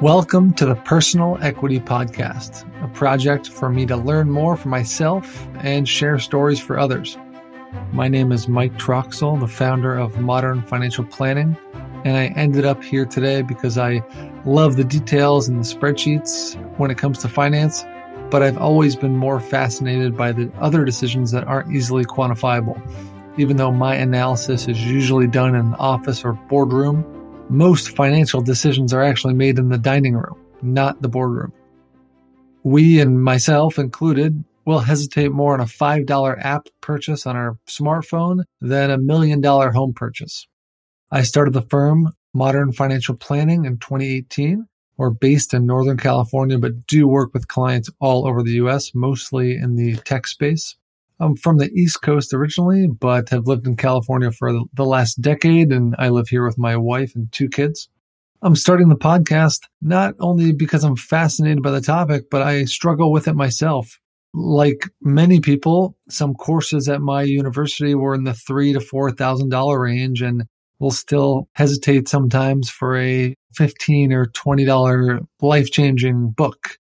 Welcome to the Personal Equity Podcast, a project for me to learn more for myself and share stories for others. My name is Mike Troxel, the founder of Modern Financial Planning, and I ended up here today because I love the details and the spreadsheets when it comes to finance, but I've always been more fascinated by the other decisions that aren't easily quantifiable. Even though my analysis is usually done in an office or boardroom, most financial decisions are actually made in the dining room, not the boardroom. We and myself included will hesitate more on a $5 app purchase on our smartphone than a million dollar home purchase. I started the firm Modern Financial Planning in 2018. We're based in Northern California, but do work with clients all over the US, mostly in the tech space. I'm from the East Coast originally, but have lived in California for the last decade, and I live here with my wife and two kids. I'm starting the podcast not only because I'm fascinated by the topic, but I struggle with it myself. Like many people, some courses at my university were in the three to four thousand dollar range, and will still hesitate sometimes for a fifteen or twenty dollar life changing book.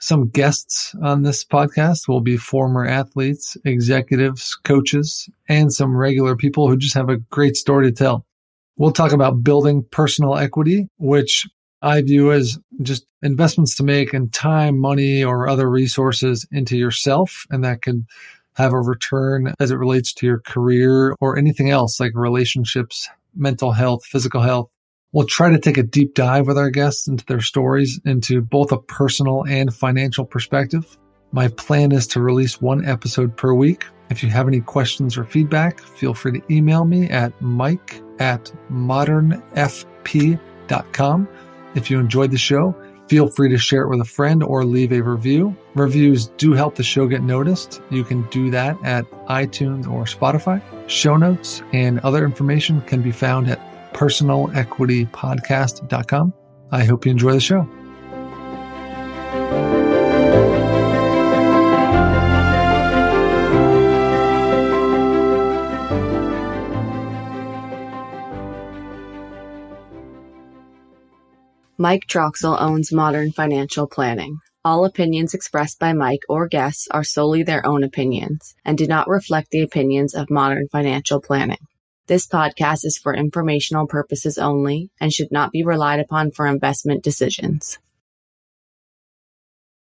Some guests on this podcast will be former athletes, executives, coaches, and some regular people who just have a great story to tell. We'll talk about building personal equity, which I view as just investments to make in time, money, or other resources into yourself. And that could have a return as it relates to your career or anything else like relationships, mental health, physical health, We'll try to take a deep dive with our guests into their stories into both a personal and financial perspective. My plan is to release one episode per week. If you have any questions or feedback, feel free to email me at mike at modernfp.com. If you enjoyed the show, feel free to share it with a friend or leave a review. Reviews do help the show get noticed. You can do that at iTunes or Spotify. Show notes and other information can be found at personalequitypodcast.com. I hope you enjoy the show. Mike Troxel owns Modern Financial Planning. All opinions expressed by Mike or guests are solely their own opinions and do not reflect the opinions of Modern Financial Planning. This podcast is for informational purposes only and should not be relied upon for investment decisions.